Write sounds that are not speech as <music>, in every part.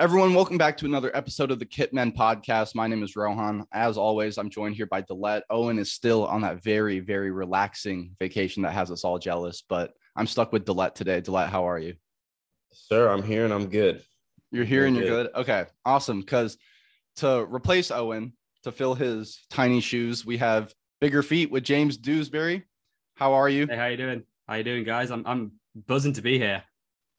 Everyone, welcome back to another episode of the Kitmen podcast. My name is Rohan. As always, I'm joined here by Delet. Owen is still on that very, very relaxing vacation that has us all jealous, but I'm stuck with Delet today. Delet, how are you? Sir, I'm here and I'm good. You're here and you're good. Okay, awesome. Because to replace Owen, to fill his tiny shoes, we have bigger feet with James Dewsbury. How are you? Hey, how you doing? How you doing, guys? I'm I'm buzzing to be here.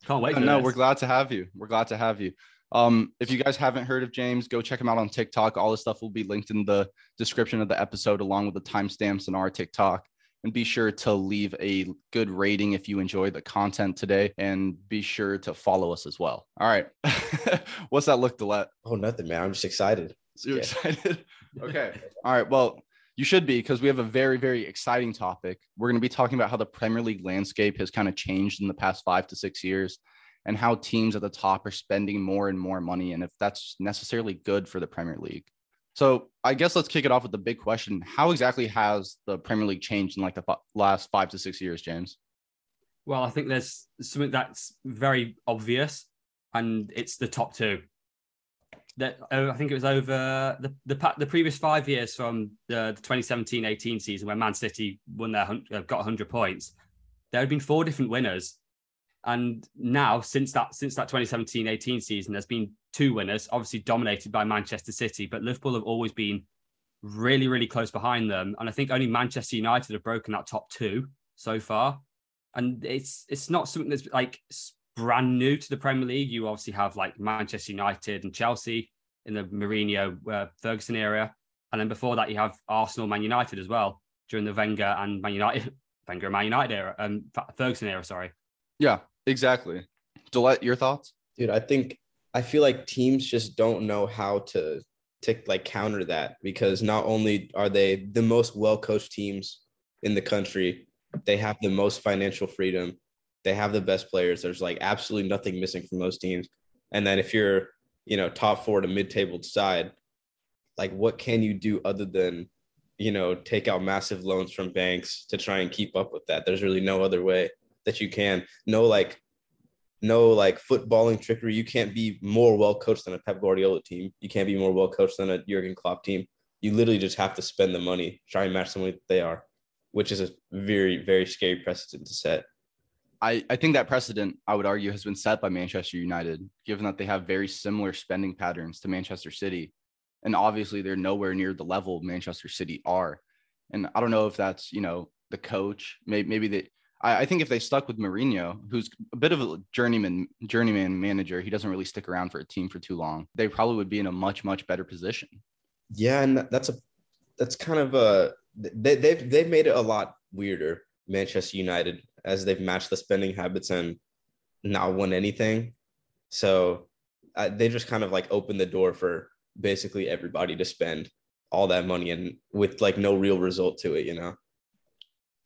Can't wait. no, this. we're glad to have you. We're glad to have you. Um, if you guys haven't heard of James, go check him out on TikTok. All the stuff will be linked in the description of the episode, along with the timestamps in our TikTok. And be sure to leave a good rating if you enjoyed the content today, and be sure to follow us as well. All right, <laughs> what's that look, Delet? Oh, nothing, man. I'm just excited. You're yeah. excited. <laughs> okay. All right. Well, you should be because we have a very, very exciting topic. We're going to be talking about how the Premier League landscape has kind of changed in the past five to six years and how teams at the top are spending more and more money and if that's necessarily good for the Premier League. So I guess let's kick it off with the big question. How exactly has the Premier League changed in like the last five to six years, James? Well, I think there's something that's very obvious, and it's the top two. That oh, I think it was over the, the the previous five years from the, the 2017-18 season when Man City won their uh, got 100 points. There had been four different winners and now, since that since that 2017-18 season, there's been two winners, obviously dominated by Manchester City, but Liverpool have always been really, really close behind them. And I think only Manchester United have broken that top two so far. And it's it's not something that's like brand new to the Premier League. You obviously have like Manchester United and Chelsea in the Mourinho uh, Ferguson era, and then before that you have Arsenal, Man United as well during the Wenger and Man United, <laughs> Wenger and Man United era, um, Ferguson era. Sorry. Yeah, Exactly. Delet, your thoughts? Dude, I think I feel like teams just don't know how to to like counter that because not only are they the most well coached teams in the country, they have the most financial freedom, they have the best players. There's like absolutely nothing missing from those teams. And then if you're, you know, top four to mid-table side, like what can you do other than, you know, take out massive loans from banks to try and keep up with that? There's really no other way that you can. No like no like footballing trickery. You can't be more well coached than a Pep Guardiola team. You can't be more well coached than a Jurgen Klopp team. You literally just have to spend the money, try and match someone that they are, which is a very, very scary precedent to set. I, I think that precedent, I would argue, has been set by Manchester United, given that they have very similar spending patterns to Manchester City. And obviously, they're nowhere near the level Manchester City are. And I don't know if that's, you know, the coach, maybe, maybe they, I, I think if they stuck with Mourinho, who's a bit of a journeyman journeyman manager, he doesn't really stick around for a team for too long. They probably would be in a much much better position. Yeah, and that's a that's kind of a they, they've they've made it a lot weirder. Manchester United as they've matched the spending habits and not won anything. So uh, they just kind of like opened the door for basically everybody to spend all that money and with like no real result to it, you know.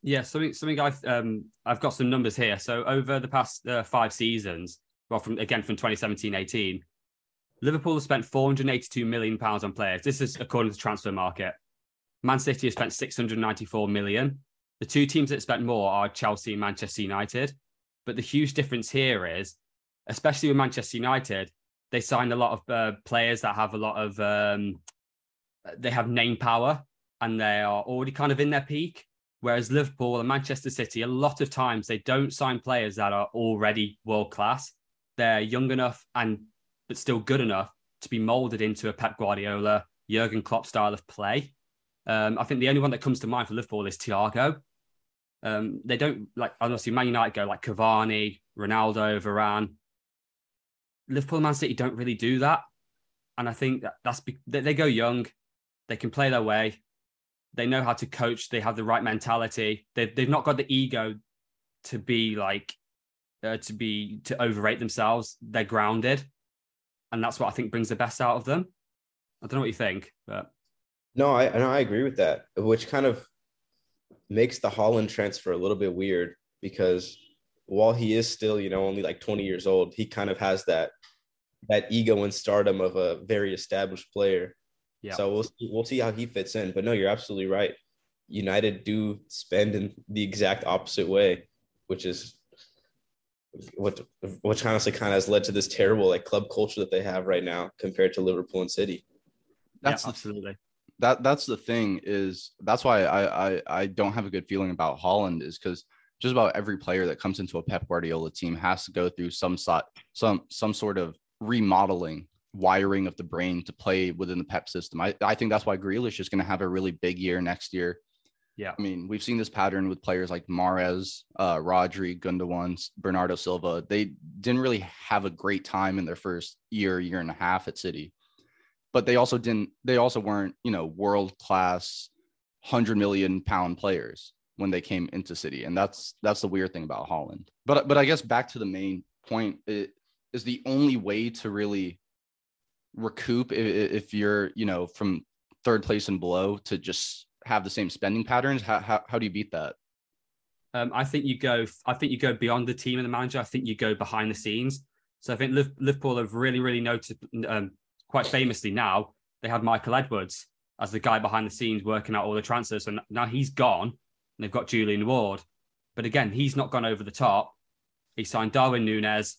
Yeah, something something I've um, I've got some numbers here. So over the past uh, five seasons, well, from again from 2017-18, Liverpool spent 482 million pounds on players. This is according to Transfermarkt. Man City has spent 694 million. The two teams that spent more are Chelsea and Manchester United. But the huge difference here is, especially with Manchester United, they signed a lot of uh, players that have a lot of um, they have name power and they are already kind of in their peak. Whereas Liverpool and Manchester City, a lot of times they don't sign players that are already world class. They're young enough and but still good enough to be molded into a Pep Guardiola, Jurgen Klopp style of play. Um, I think the only one that comes to mind for Liverpool is Thiago. Um, they don't like honestly, Man United go like Cavani, Ronaldo, Varane. Liverpool Man City don't really do that, and I think that that's they go young, they can play their way, they know how to coach. They have the right mentality. They've they've not got the ego to be like uh, to be to overrate themselves. They're grounded, and that's what I think brings the best out of them. I don't know what you think, but no, I no, I agree with that. Which kind of makes the Haaland transfer a little bit weird because while he is still, you know, only like 20 years old, he kind of has that that ego and stardom of a very established player. Yeah. So we'll see, we'll see how he fits in. But no, you're absolutely right. United do spend in the exact opposite way, which is what which honestly kind of has led to this terrible like club culture that they have right now compared to Liverpool and City. That's yeah, absolutely. that that's the thing is that's why I I I don't have a good feeling about Haaland is because just about every player that comes into a Pep Guardiola team has to go through some sort some some sort of remodeling wiring of the brain to play within the Pep system. I, I think that's why Grealish is going to have a really big year next year. Yeah. I mean, we've seen this pattern with players like Mahrez, uh, Rodri, Gundogan, Bernardo Silva. They didn't really have a great time in their first year, year and a half at City, but they also didn't. They also weren't, you know, world class, hundred million pound players when they came into City, and that's that's the weird thing about Haaland. But but I guess back to the main point, it is the only way to really recoup if you're, you know, from third place and below to just have the same spending patterns? How, how, how do you beat that? Um, I think you go. I think you go beyond the team and the manager. I think you go behind the scenes. So I think Liverpool have really, really noted um, quite famously now, they had Michael Edwards as the guy behind the scenes working out all the transfers. So now he's gone, and they've got Julian Ward. But again, he's not gone over the top. He signed Darwin Nunez,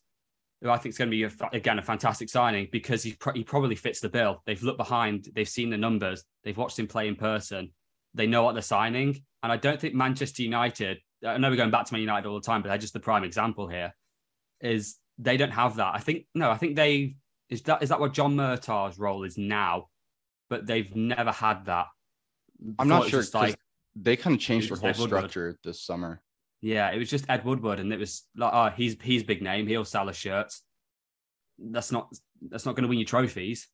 who I think is going to be a, again a fantastic signing because he he probably fits the bill. They've looked behind, they've seen the numbers, they've watched him play in person, they know what they're signing. And I don't think Manchester United, I know we're going back to Man United all the time, but they're just the prime example here, is they don't have that. I think, no, I think they, is that is that what John Murtough's role is now? But they've never had that. I'm not sure. It's like they kind of changed their whole structure this summer. Yeah, it was just Ed Woodward, and it was like, oh, he's he's big name. He'll sell a shirt. That's not that's not going to win you trophies.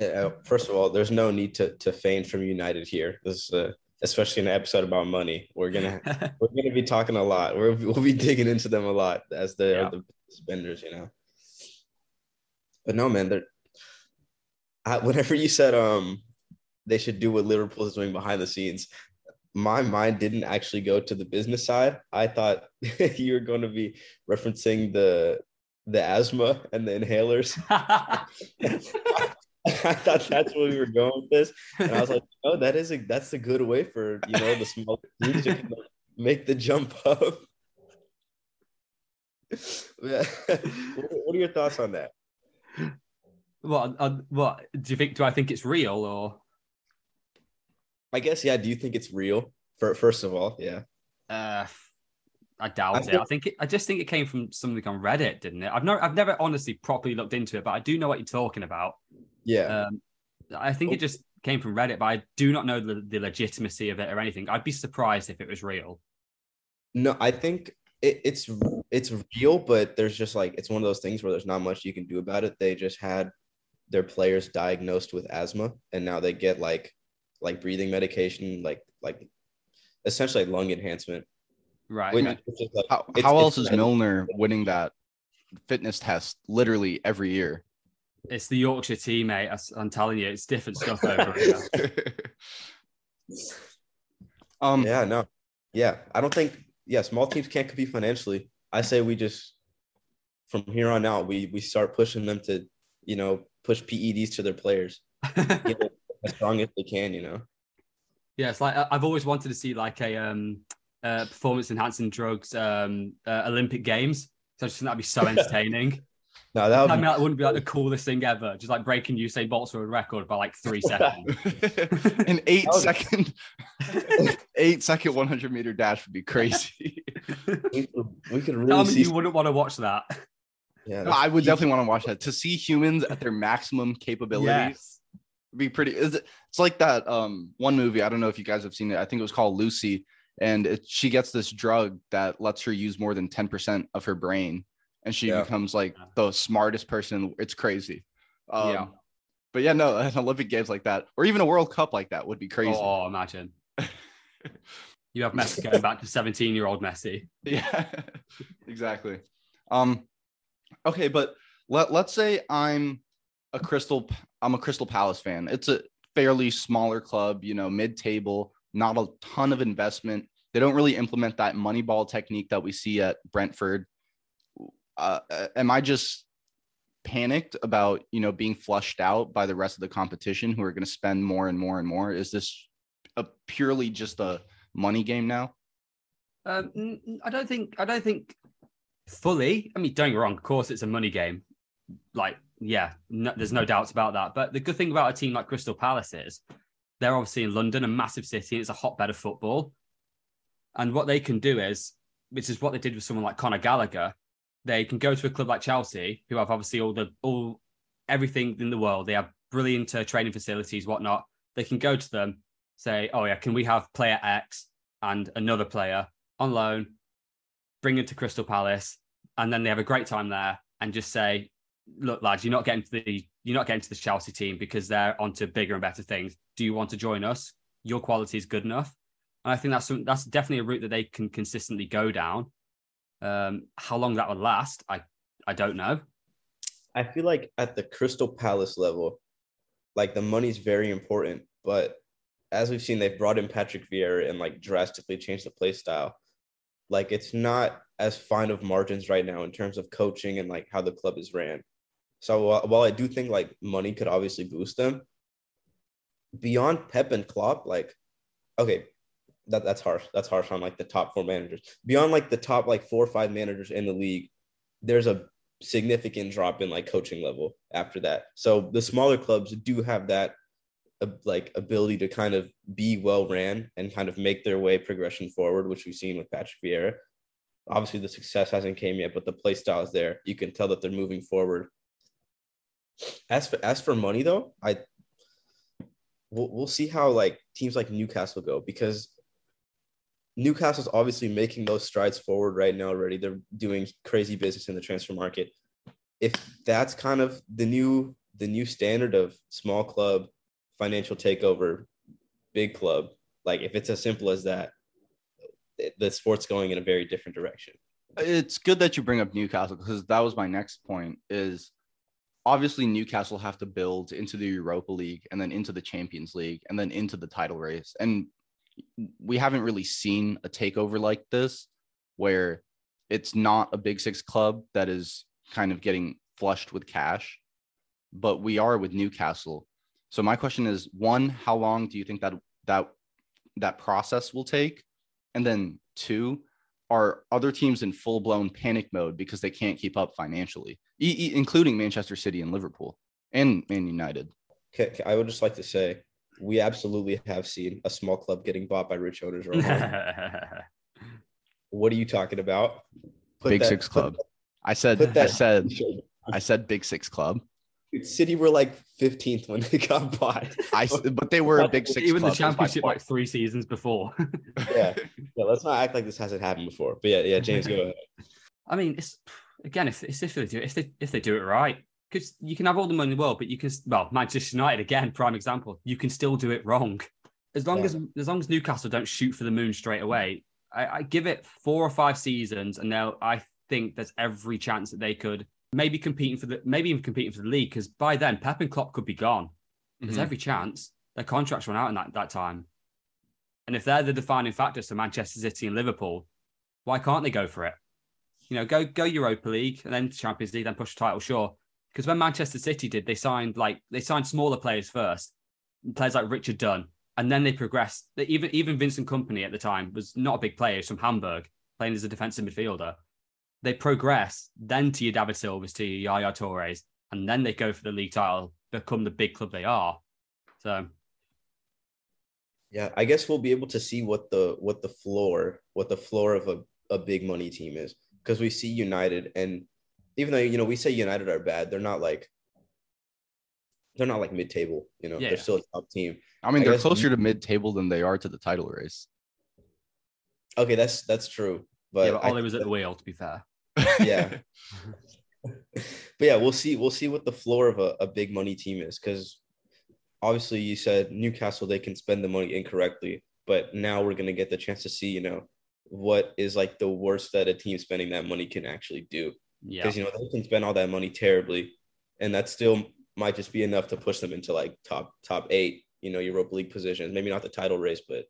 Uh, first of all, there's no need to to feign from United here. This is uh, especially an episode about money. We're gonna <laughs> we're gonna be talking a lot. We're, we'll be digging into them a lot as the, yeah. the spenders, you know. But no, man, they're. I, whenever you said um they should do what Liverpool is doing behind the scenes, my mind didn't actually go to the business side. I thought <laughs> you were going to be referencing the the asthma and the inhalers. <laughs> <laughs> I thought that's where we were going with this, and I was like, "Oh, that is a that's a good way for you know the small teams to make the jump up." what are your thoughts on that? What? Uh, what do you think? Do I think it's real or? I guess yeah. Do you think it's real? For first of all, yeah. Uh, I doubt I think, it. I think it, I just think it came from something on Reddit, didn't it? I've never I've never honestly properly looked into it, but I do know what you're talking about. Yeah. Um, I think oh. it just came from Reddit, but I do not know the, the legitimacy of it or anything. I'd be surprised if it was real. No, I think it, it's it's real, but there's just like it's one of those things where there's not much you can do about it. They just had their players diagnosed with asthma, and now they get like like breathing medication, like like essentially lung enhancement. Right. When, like, how, how else is Milner winning that fitness test literally every year? It's the Yorkshire team, mate. I'm telling you, it's different stuff over <laughs> here. <laughs> um, yeah, no, yeah. I don't think. Yeah, small teams can't compete financially. I say we just from here on out, we we start pushing them to, you know, push PEDs to their players, <laughs> get as strong as they can. You know. Yeah, it's like I've always wanted to see like a um, uh, performance enhancing drugs um, uh, Olympic Games. So I just think that'd be so <laughs> entertaining. No, that, would I mean, that wouldn't be like the coolest thing ever. Just like breaking Usain Bolt's world record by like three <laughs> seconds. <laughs> An eight second, eight second 100 meter dash would be crazy. we, could, we could really Tell see. you wouldn't want to watch that. Yeah, no, I would definitely want to watch that. To see humans at their maximum capabilities yes. Be pretty. It's like that um one movie. I don't know if you guys have seen it. I think it was called Lucy, and it, she gets this drug that lets her use more than 10% of her brain and she yeah. becomes like the smartest person. It's crazy. Um, yeah. But yeah, no, <laughs> an Olympic Games like that, or even a World Cup like that, would be crazy. Oh, imagine. <laughs> you have Messi going back to 17 year old Messi. <laughs> Yeah, exactly. Um, okay, but let, let's say I'm a Crystal, I'm a Crystal Palace fan. It's a fairly smaller club, you know, mid table, not a ton of investment. They don't really implement that money ball technique that we see at Brentford uh, am I just panicked about you know being flushed out by the rest of the competition who are going to spend more and more and more? Is this a purely just a money game now? Um, I don't think. I don't think fully. I mean, don't get me wrong. Of course, it's a money game. Like, yeah, no, there's no doubts about that. But the good thing about a team like Crystal Palace is they're obviously in London, a massive city. It's a hotbed of football. And what they can do is, which is what they did with someone like Conor Gallagher, they can go to a club like Chelsea, who have obviously all the all everything in the world. They have brilliant uh, training facilities, whatnot. They can go to them, say, "Oh yeah, can we have player X and another player on loan? Bring it to Crystal Palace, and then they have a great time there, and just say, look, lads, you're not getting to the you're not getting to the Chelsea team because they're onto bigger and better things. Do you want to join us? Your quality is good enough." And I think that's some, that's definitely a route that they can consistently go down. Um, how long that would last, I I don't know. I feel like at the Crystal Palace level, like the money's very important, but as we've seen, they've brought in Patrick Vieira and like drastically changed the play style. Like it's not as fine of margins right now in terms of coaching and like how the club is ran. So uh, while I do think like money could obviously boost them, beyond Pep and Klopp, like okay, that that's harsh. That's harsh on like the top four managers. Beyond like the top like four or five managers in the league, there's a significant drop in like coaching level after that. So the smaller clubs do have that uh, like ability to kind of be well ran and kind of make their way progression forward, which we've seen with Patrick Vieira. Obviously, the success hasn't came yet, but the play style is there. You can tell that they're moving forward. As for as for money though, I we'll, we'll see how like teams like Newcastle go because Newcastle's obviously making those strides forward right now already. They're doing crazy business in the transfer market. If that's kind of the new the new standard of small club financial takeover, big club, like if it's as simple as that, the sport's going in a very different direction. It's good that you bring up Newcastle because that was my next point is obviously Newcastle have to build into the Europa League and then into the Champions League and then into the title race. And we haven't really seen a takeover like this where it's not a big six club that is kind of getting flushed with cash, but we are with Newcastle. So my question is one, how long do you think that that that process will take? And then two, are other teams in full blown panic mode because they can't keep up financially, including Manchester City and Liverpool and Man United? Okay, I would just like to say we absolutely have seen a small club getting bought by rich owners. <laughs> what are you talking about? Put Big that, Six Club. That, I said. I said. <laughs> I said Big Six Club. City were like 15th when they got bought. I but they were a Big Six. Even the championship like three seasons before. yeah, <laughs> yeah. Let's not act like this hasn't happened before. But yeah, yeah. James, go ahead. I mean, it's again, if, if they do it, if they if they do it right, because you can have all the money in the world, but you can well Manchester United again, prime example. You can still do it wrong. As long yeah. as as long as Newcastle don't shoot for the moon straight away, I, I give it four or five seasons, and now I think there's every chance that they could maybe competing for the maybe even competing for the league because by then Pep and Klopp could be gone. There's mm-hmm. every chance their contracts run out in that, that time. And if they're the defining factors to Manchester City and Liverpool, why can't they go for it? You know, go go Europa League and then Champions League, then push the title, sure. Because when Manchester City did, they signed like they signed smaller players first, players like Richard Dunne, and then they progressed. Even even Vincent Kompany at the time was not a big player. From Hamburg, playing as a defensive midfielder. They progress then to your David Silvas, to your Yaya Toures, and then they go for the league title, become the big club they are. So yeah, I guess we'll be able to see what the what the floor what the floor of a, a big money team is because we see United and even though you know we say United are bad, they're not like they're not like mid table. You know, yeah. they're still a top team. I mean, I they're closer to mid table than they are to the title race. Okay, that's that's true. But, yeah, but Ollie I, was at the wheel. To be fair. <laughs> Yeah. <laughs> but yeah, we'll see. We'll see what the floor of a, a big money team is because obviously you said Newcastle they can spend the money incorrectly, but now we're gonna get the chance to see you know what is like the worst that a team spending that money can actually do. Yeah. Because you know they can spend all that money terribly, and that still might just be enough to push them into like top top eight, you know, Europa League positions. Maybe not the title race, but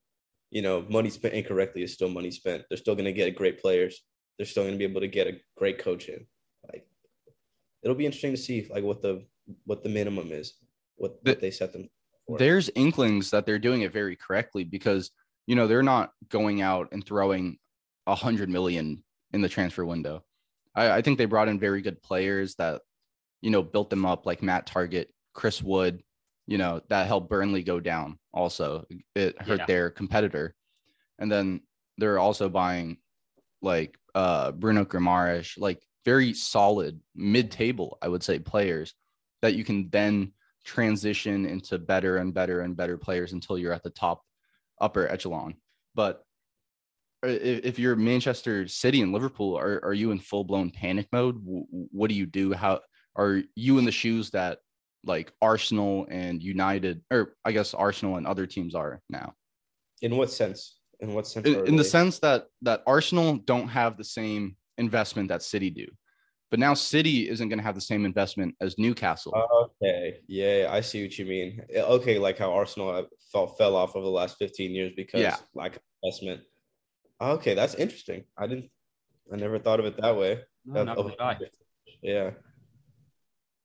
you know, money spent incorrectly is still money spent. They're still going to get great players. They're still going to be able to get a great coach in. Like, it'll be interesting to see like what the what the minimum is, what, the, what they set them. For. There's inklings that they're doing it very correctly because you know they're not going out and throwing a hundred million in the transfer window I, I think they brought in very good players that, you know, built them up like Matt Targett, Chris Wood, you know, that helped Burnley go down. Also, it hurt Yeah. their competitor. And then they're also buying like uh Bruno Guimaraes, like very solid mid-table, I would say, players that you can then transition into better and better and better players until you're at the top upper echelon. But if, if you're Manchester City and Liverpool, are, are you in full blown panic mode? What do you do? How are you in the shoes that like Arsenal and United, or I guess Arsenal and other teams are now? In what sense? In what sense? In, in the sense that that Arsenal don't have the same investment that City do, but now City isn't going to have the same investment as Newcastle. Okay, yeah, I see what you mean. Okay, like how Arsenal have fell fell off over the last fifteen years because Yeah. lack of investment. Okay, that's interesting. I didn't. I never thought of it that way. No, Of- no, of- right. Yeah.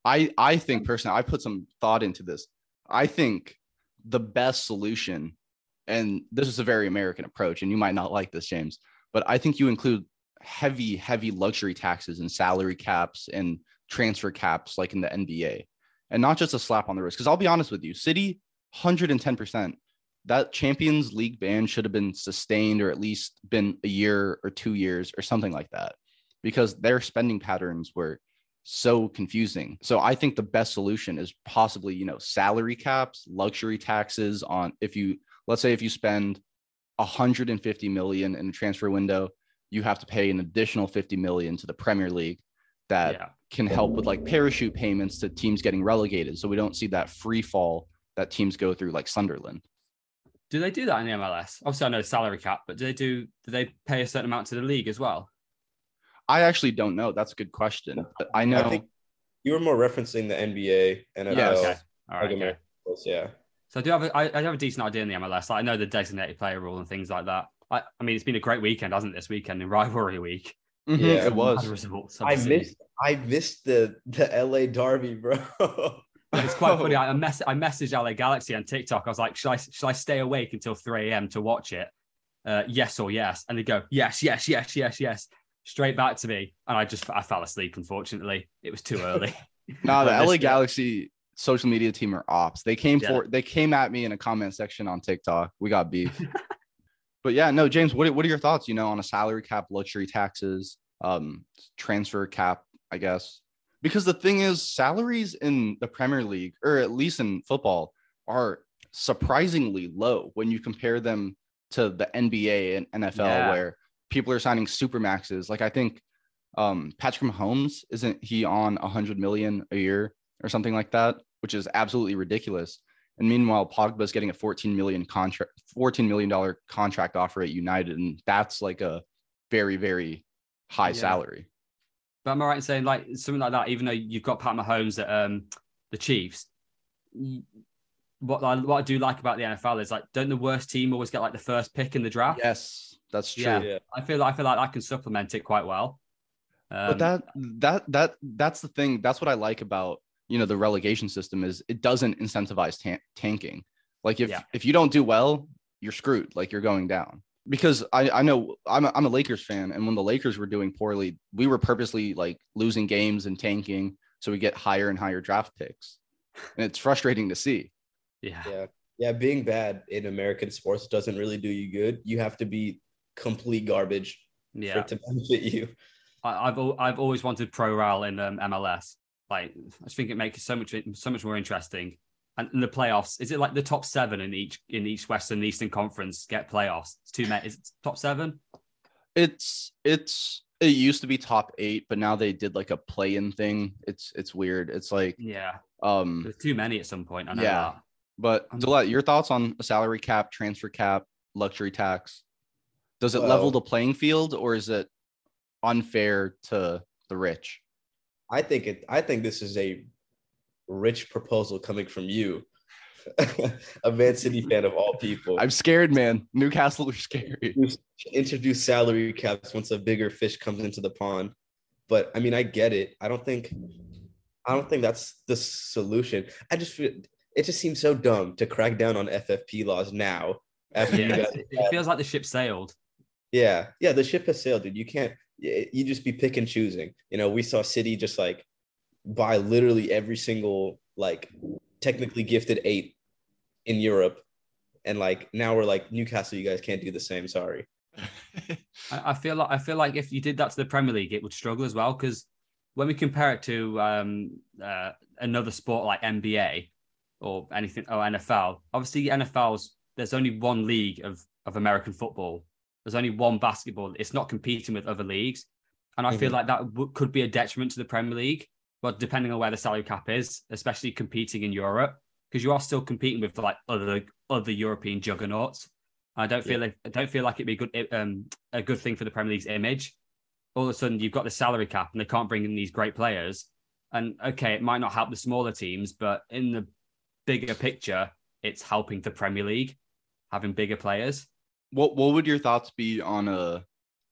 I I think personally, I put some thought into this. I think the best solution, and this is a very American approach, and you might not like this, James, but I think you include heavy, heavy luxury taxes and salary caps and transfer caps like in the NBA, and not just a slap on the wrist. Because I'll be honest with you, City, hundred and ten percent. That Champions League ban should have been sustained or at least been a year or two years or something like that, because their spending patterns were so confusing. So I think the best solution is possibly, you know, salary caps, luxury taxes on if you let's say if you spend 150 million in a transfer window, you have to pay an additional 50 million to the Premier League that yeah. can help with like parachute payments to teams getting relegated so we don't see that free fall that teams go through like Sunderland. Do they do that in the MLS? Obviously, I know the salary cap, but do they do? Do they pay a certain amount to the league as well? I actually don't know. That's a good question. But I know I think you were more referencing the NBA and Yeah, Okay. All right. Okay. Yeah. So I do have a, I, I have a decent idea in the MLS. Like, I know the designated player rule and things like that. I, I mean, it's been a great weekend, hasn't it? This weekend in rivalry week. Mhm, Yeah. it was. Bad results, I missed I missed the the LA Derby, bro. <laughs> It's quite funny. <laughs> I, I, mess, I messaged LA Galaxy on TikTok. I was like, should I, should I stay awake until 3 a.m. to watch it? Uh, yes or yes. And they go, yes, yes, yes, yes, yes. Straight back to me. And I just, I fell asleep, unfortunately. It was too early. <laughs> No, the LA missed. Galaxy social media team are ops. They came Yeah. for they came at me in a comment section on TikTok. We got beef. But yeah, no, James, what, what are your thoughts, you know, on a salary cap, luxury taxes, um, transfer cap, I guess? Because the thing is, salaries in the Premier League, or at least in football, are surprisingly low when you compare them to the NBA and NFL, Yeah. where people are signing super maxes. Like I think um Patrick Mahomes isn't he on a hundred million a year or something like that, which is absolutely ridiculous. And meanwhile, Pogba's getting a 14 million contract, 14 million dollar contract offer at United, and that's like a very, very high Yeah. salary. But am I right in saying like something like that? Even though you've got Pat Mahomes at um, the Chiefs, what I, what I do like about the NFL is like, don't the worst team always get like the first pick in the draft? Yes, that's true. Yeah. yeah. I feel I feel like I can supplement it quite well. Um, but that that that that's the thing. That's what I like about you know the relegation system is it doesn't incentivize tan- tanking. Like if Yeah. if you don't do well, you're screwed. Like you're going down. Because I I know I'm a, I'm a Lakers fan, and when the Lakers were doing poorly, we were purposely like losing games and tanking so we get higher and higher draft picks, and it's frustrating to see. yeah. Yeah. Yeah. Being bad in American sports doesn't really do you good. You have to be complete garbage for Yeah, it to <laughs> benefit you. I, I've I've always wanted pro rel in um, MLS. Like I just think it makes it so much so much more interesting. And in the playoffs, is it like the top seven in each in each Western and Eastern Conference get playoffs? It's two men. Is it top seven? It's it's it used to be top eight, but now they did like a play-in thing. It's it's weird. It's like Yeah, um there's too many at some point. I know Yeah. that. But Dillette, your thoughts on a salary cap, transfer cap, luxury tax? Does it level the playing field or is it unfair to the rich? I think it. I think this is a rich proposal coming from you, <laughs> a Man City fan of all people. I'm scared, man. Newcastle are scary. introduce, introduce salary caps once a bigger fish comes into the pond. But I mean, I get it. I don't think, I don't think that's the solution. I just feel it just seems so dumb to crack down on FFP laws now. After you Yeah, guys, it, it feels like the ship sailed. yeah, yeah, the ship has sailed, dude. You can't you just be pick and choosing. You know, we saw City just like buy literally every single like technically gifted eight in Europe, and like now we're like Newcastle, you guys can't do the same. Sorry. <laughs> I, feel like I feel like if you did that to the Premier League, it would struggle as well because when we compare it to um, uh, another sport like NBA or anything or NFL, obviously NFL's there's only one league of of American football. There's only one basketball. It's not competing with other leagues, and I mm-hmm. feel like that w- could be a detriment to the Premier League. But depending on where the salary cap is, especially competing in Europe, because you are still competing with like other other European juggernauts. I don't feel yeah. like I don't feel like it'd be a good um, a good thing for the Premier League's image. All of a sudden, you've got the salary cap, and they can't bring in these great players. And okay, it might not help the smaller teams, but in the bigger picture, it's helping the Premier League having bigger players. What What would your thoughts be on a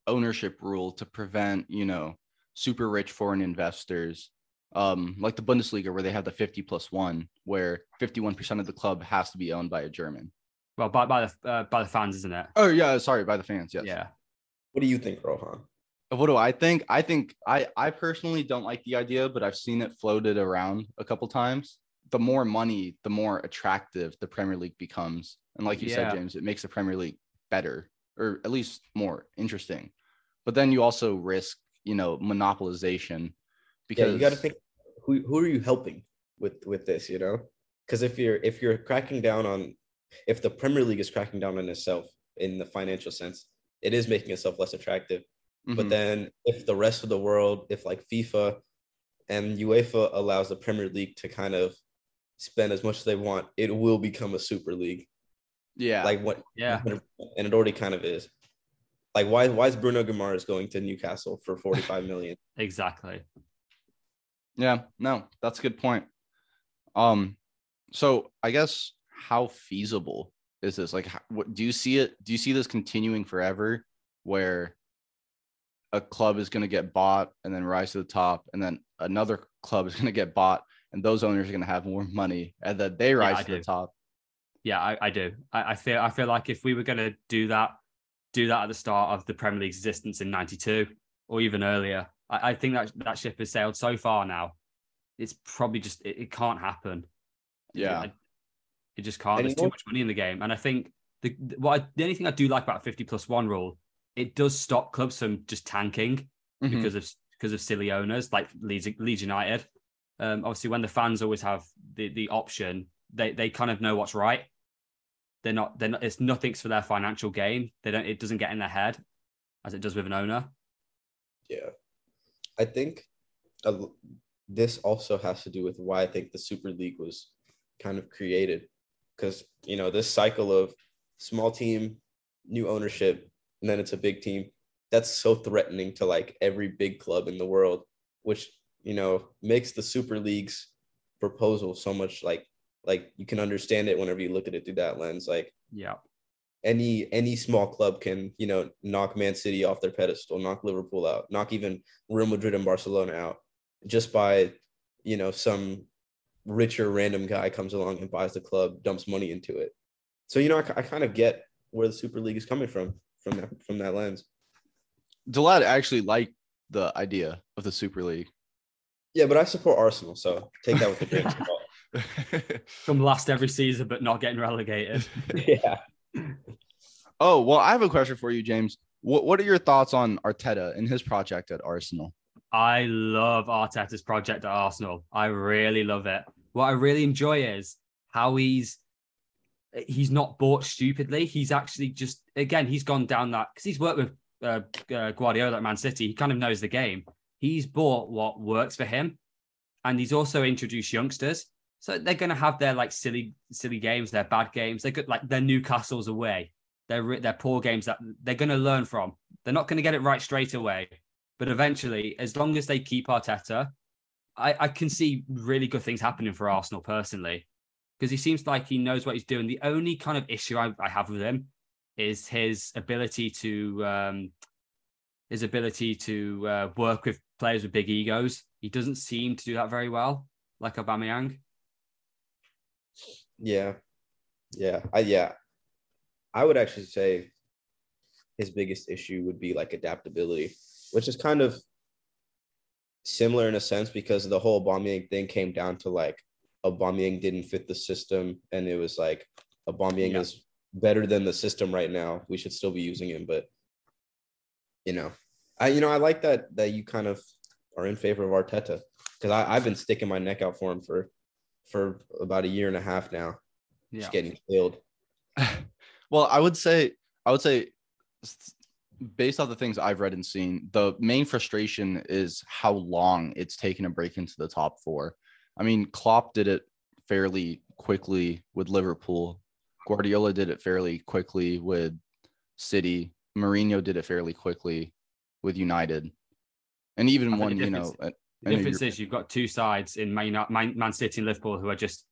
ownership rule to prevent you know super rich foreign investors um, like the Bundesliga, where they have the 50 plus one, where 51% of the club has to be owned by a German. Well, by, by the uh, by the fans, isn't it? Oh yeah, sorry, by the fans. Yes. Yeah. What do you think, Rohan? What do I think? I think I I personally don't like the idea, but I've seen it floated around a couple times. The more money, the more attractive the Premier League becomes, and like you yeah. said, James, it makes the Premier League better or at least more interesting. But then you also risk, you know, monopolization because yeah, you got to think who who are you helping with with this, you know? Because if you're if you're cracking down on if the Premier League is cracking down on itself in the financial sense, it is making itself less attractive. Mm-hmm. But then if the rest of the world, if like FIFA and UEFA allows the Premier League to kind of spend as much as they want, it will become a super league. Yeah. Like what yeah. And it already kind of is. Like why why is Bruno Guimaraes going to Newcastle for 45 <laughs> million? exactly. Yeah, no, that's a good point. Um, so I guess how feasible is this? Like, how, what do you see it? Do you see this continuing forever, where a club is going to get bought and then rise to the top, and then another club is going to get bought, and those owners are going to have more money, and then they rise yeah, to do. the top? Yeah, I, I do. I, I feel I feel like if we were going to do that, do that at the start of the Premier League's existence in '92 or even earlier, I, I think that that ship has sailed so far now. It's probably just it, it can't happen. Yeah, it, it just can't. There's too much money in the game, and I think the what I, the only thing I do like about 50 plus one rule, it does stop clubs from just tanking mm-hmm. because of because of silly owners like Leeds, Leeds United. Um, obviously, when the fans always have the the option, they they kind of know what's right. They're not. They're not. It's nothing's for their financial gain. They don't. It doesn't get in their head, as it does with an owner. Yeah, I think this also has to do with why I think the Super League was kind of created. Because, you know, this cycle of small team, new ownership, and then it's a big team, that's so threatening to like every big club in the world, which, you know, makes the Super League's proposal so much like, like you can understand it whenever you look at it through that lens. Like, yeah, any any small club can you know knock Man City off their pedestal, knock Liverpool out, knock even Real Madrid and Barcelona out, just by you know some richer random guy comes along and buys the club, dumps money into it. So you know I, I kind of get where the Super League is coming from from that from that lens. Delad actually liked the idea of the Super League. Yeah, but I support Arsenal, so take that with a grain of <laughs> salt. Come last every season, but not getting relegated. <laughs> yeah. Oh, well, I have a question for you, James. What What are your thoughts on Arteta and his project at Arsenal? I love Arteta's project at Arsenal. I really love it. What I really enjoy is how he's he's not bought stupidly. He's actually just again he's gone down that because he's worked with uh, uh, Guardiola at Man City. He kind of knows the game. He's bought what works for him, and he's also introduced youngsters. So they're going to have their like silly, silly games, their bad games. They're good, like their Newcastle's away. They're they're poor games that they're going to learn from. They're not going to get it right straight away, but eventually, as long as they keep Arteta, I, I can see really good things happening for Arsenal personally, because he seems like he knows what he's doing. The only kind of issue I, I have with him is his ability to um, his ability to uh, work with players with big egos. He doesn't seem to do that very well, like Aubameyang. Yeah, yeah, I yeah, I would actually say his biggest issue would be like adaptability. which is kind of similar in a sense because the whole Aubameyang thing came down to like Aubameyang didn't fit the system, and it was like Aubameyang Yeah. is better than the system right now. We should still be using him, but you know, I you know I like that that you kind of are in favor of Arteta because I I've been sticking my neck out for him for for about a year and a half now, Yeah. just getting killed. <laughs> well, I would say, I would say, based off the things I've read and seen, the main frustration is how long it's taken to break into the top four. I mean, Klopp did it fairly quickly with Liverpool. Guardiola did it fairly quickly with City. Mourinho did it fairly quickly with United, and even I one, you know, difference- The difference is you've got two sides in Man, Man, Man City and Liverpool who are just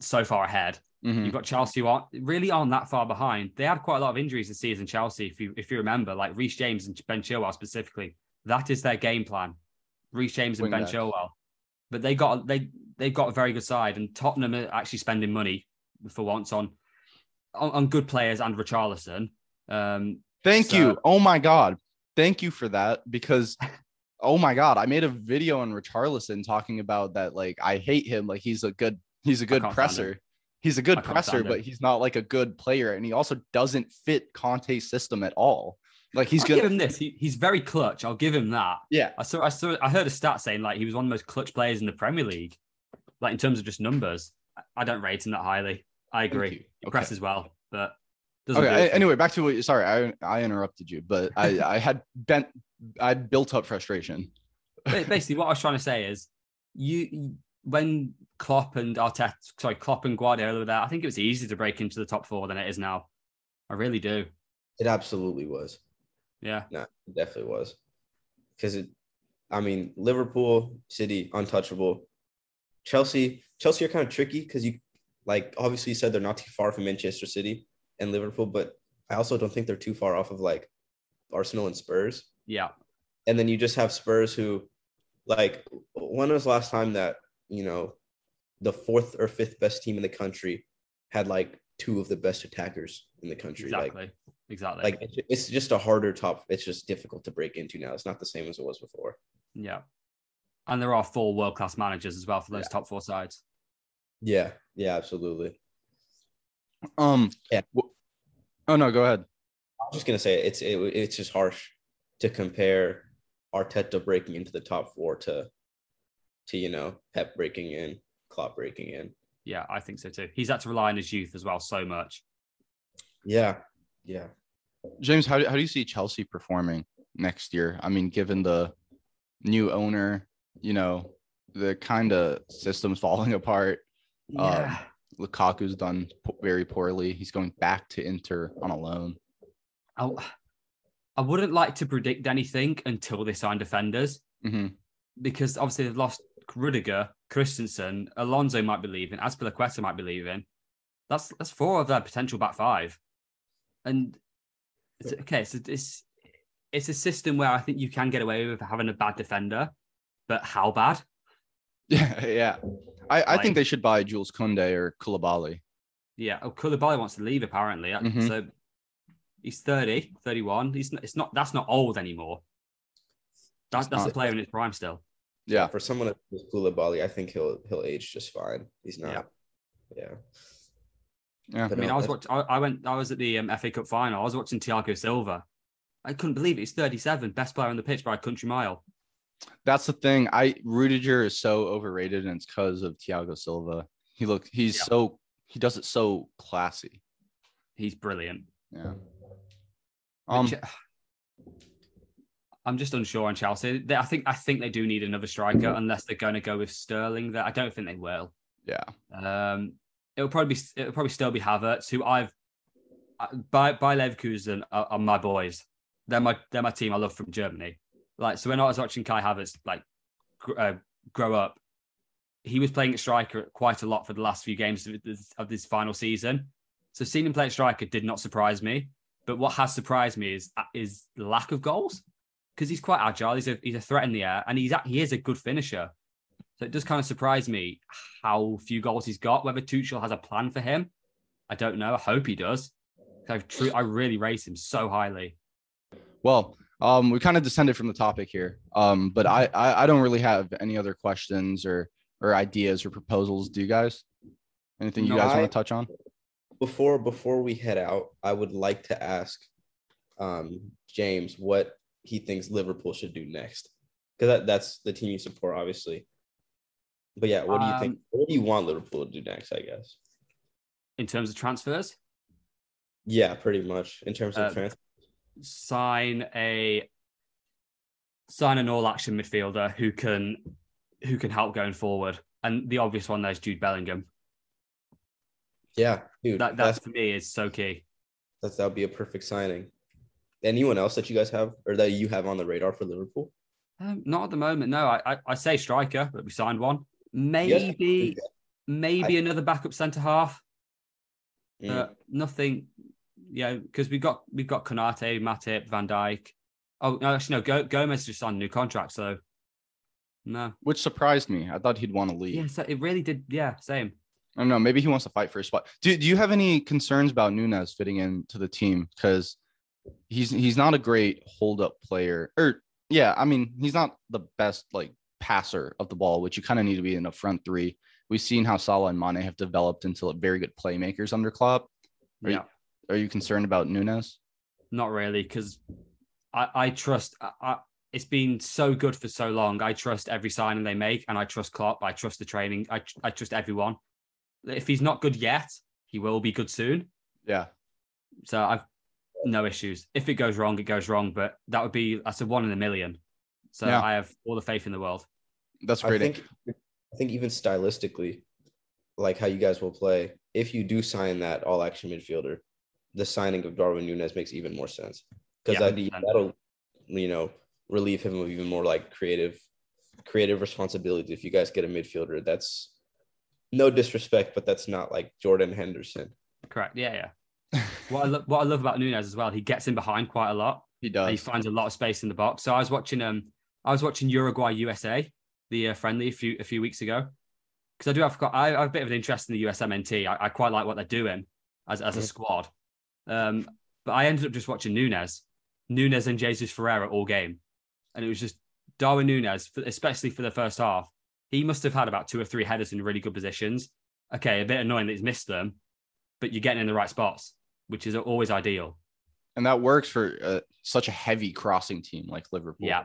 so far ahead. mhm. You've got Chelsea who aren't really aren't that far behind. They had quite a lot of injuries this season, Chelsea, if you if you remember, like Reece James and Ben Chilwell specifically. That is their game plan. Reece James and Wing Ben backs. Chilwell. But they got they they've got a very good side, and Tottenham are actually spending money for once on on, on good players and Richarlison. Um, Thank So- you. Oh my god. Thank you for that because <laughs> oh my god, I made a video on Richarlison talking about that like I hate him like he's a good he's a good presser. He's a good presser, but he's not like a good player and he also doesn't fit Conte's system at all. Like he's I'll gonna give him this. He, he's very clutch. I'll give him that. yeah. I saw, I saw, I heard a stat saying like he was one of the most clutch players in the Premier League, like in terms of just numbers. I- don't rate him that highly. I agree. He Okay. presses well, but doesn't Okay. do it a- for me. Anyway, back to what you sorry, I I interrupted you, but I <laughs> I had bent I'd built up frustration. Basically, what I was trying to say is, you you- when Klopp and Arteta, sorry, Klopp and Guardiola were there, I think it was easier to break into the top four than it is now. I really do. It absolutely was. Yeah, No, it definitely was. Because it, I mean, Liverpool, City, untouchable. Chelsea, Chelsea are kind of tricky because you, like, obviously you said they're not too far from Manchester City and Liverpool, but I also don't think they're too far off of like Arsenal and Spurs. yeah. And then you just have Spurs who, like, when was the last time that you know, the fourth or fifth best team in the country had like two of the best attackers in the country? Like, Exactly. exactly. like it's- it's just a harder top. It's just difficult to break into now. It's not the same as it was before. yeah. And there are four world class managers as well for those top four sides. Yeah, yeah, absolutely. Um Yeah. wh- oh no, go ahead. I'm just gonna say it's it, it's just harsh to compare Arteta breaking into the top four to to you know Pep breaking in, Klopp breaking in. Yeah, I think so too. He's had to rely on his youth as well so much. Yeah, yeah. James, how do, how do you see Chelsea performing next year? I mean, given the new owner, you know, the kind of systems <laughs> falling apart. Yeah. Lukaku's done very poorly. He's going back to Inter on a loan. I, I wouldn't like to predict anything until they sign defenders hmm because obviously they've lost Rudiger, Christensen, Alonso might be leaving, Azpilicueta might be leaving. That's that's four of their potential back five, and it's, okay, so it's it's a system where I think you can get away with having a bad defender, but how bad? <laughs> Yeah, yeah. I, I think they should buy Jules Kounde or Koulibaly. Yeah, oh, Koulibaly wants to leave apparently, Uh, Mhm. so he's 30, 31. He's not, it's not that's not old anymore. That's It's that's a player in his prime still. Yeah. For someone with Koulibaly, I think he'll he'll age just fine. He's not. Yeah. Yeah. Yeah. I mean, no, I was that's- watching. I, I went. I was at the um, FA Cup final. I was watching Thiago Silva. I couldn't believe it. He's 37, best player on the pitch by a country mile. That's the thing. I Rudiger is so overrated, and it's because of Thiago Silva. He look he's Yeah. so he does it so classy. He's brilliant. Yeah. Um. I'm just unsure on Chelsea. They, I think. I think they do need another striker, unless they're going to go with Sterling. That I don't think they will. Yeah. Um, it'll probably be. It'll probably still be Havertz, who I've by by Leverkusen are, are my boys. They're my they're my team. I love from Germany. Like so, when I was watching Kai Havertz like uh, grow up, he was playing at striker quite a lot for the last few games of this, of this final season. So seeing him play at striker did not surprise me. But what has surprised me is is lack of goals because he's quite agile. He's a he's a threat in the air, and he's he is a good finisher. So it does kind of surprise me how few goals he's got. Whether Tuchel has a plan for him, I don't know. I hope he does. I true, I really rate him so highly. Well, Um, we kind of descended from the topic here. Um, but I, I I don't really have any other questions or or ideas or proposals. Do you guys? Anything you No, guys I- want to touch on? Before before we head out, I would like to ask um, James what he thinks Liverpool should do next, because that, that's the team you support, obviously. But yeah, what do you think? Um, What do you want Liverpool to do next? I guess. In terms of transfers, Yeah, pretty much in terms of Uh, transfer. Sign a sign an all action midfielder who can who can help going forward. And the obvious one there is Jude Bellingham. Yeah, dude, That that for me is so key. that's that would be a perfect signing. Anyone else that you guys have or that you have on the radar for Liverpool? Um, not at the moment. No, I, I I say striker, but we signed one. Maybe maybe another backup centre half. Mm. but nothing. Yeah, because we've got we've got Konate, Matip, Van Dijk. Oh no, actually no, Go, Gomez just signed a new contract, so no. Which surprised me. I thought he'd want to leave. Yeah, so it really did. Yeah, same. I don't know. Maybe he wants to fight for a spot. Do, do you have any concerns about Nunez fitting into the team? Because he's he's not a great hold up player. Or yeah, I mean he's not the best like passer of the ball, which you kind of need to be in a front three. We've seen how Salah and Mane have developed into very good playmakers under Klopp. Are yeah, you, are you concerned about Nunez? not really, because I I trust. I, I, it's been so good for so long. I trust every signing they make, and I trust Klopp. I trust the training. I I trust everyone. If he's not good yet, he will be good soon. Yeah. So I've no issues. If it goes wrong, it goes wrong. But that would be that's a one in a million. So Yeah. I have all the faith in the world. That's I great. think I think even stylistically, like how you guys will play, if you do sign that all action midfielder, the signing of Darwin Nunez makes even more sense. Because Yeah, that, that'll you know relieve him of even more like creative creative responsibility if you guys get a midfielder that's no disrespect, but that's not like Jordan Henderson. Correct. Yeah, yeah. <laughs> what I love what I love about Nunez as well, he gets in behind quite a lot. he does. he finds a lot of space in the box. So I was watching um I was watching Uruguay USA the uh, friendly a few a few weeks ago because I do have got I have a bit of an interest in the USMNT. I, I quite like what they're doing as as a Mhm. squad. Um, but I ended up just watching Nunez, Nunez and Jesus Ferreira all game, and it was just Darwin Nunez, especially for the first half. He must have had about two or three headers in really good positions. Okay, a bit annoying that he's missed them, but you're getting in the right spots, which is always ideal. and that works for uh, such a heavy crossing team like Liverpool. Yeah.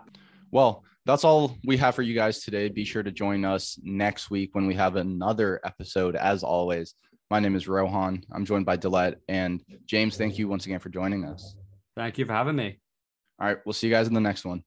Well, that's all we have for you guys today. Be sure to join us next week when we have another episode. As always, my name is Rohan. I'm joined by Dillette and James. Thank you once again for joining us. Thank you for having me. All right, we'll see you guys in the next one.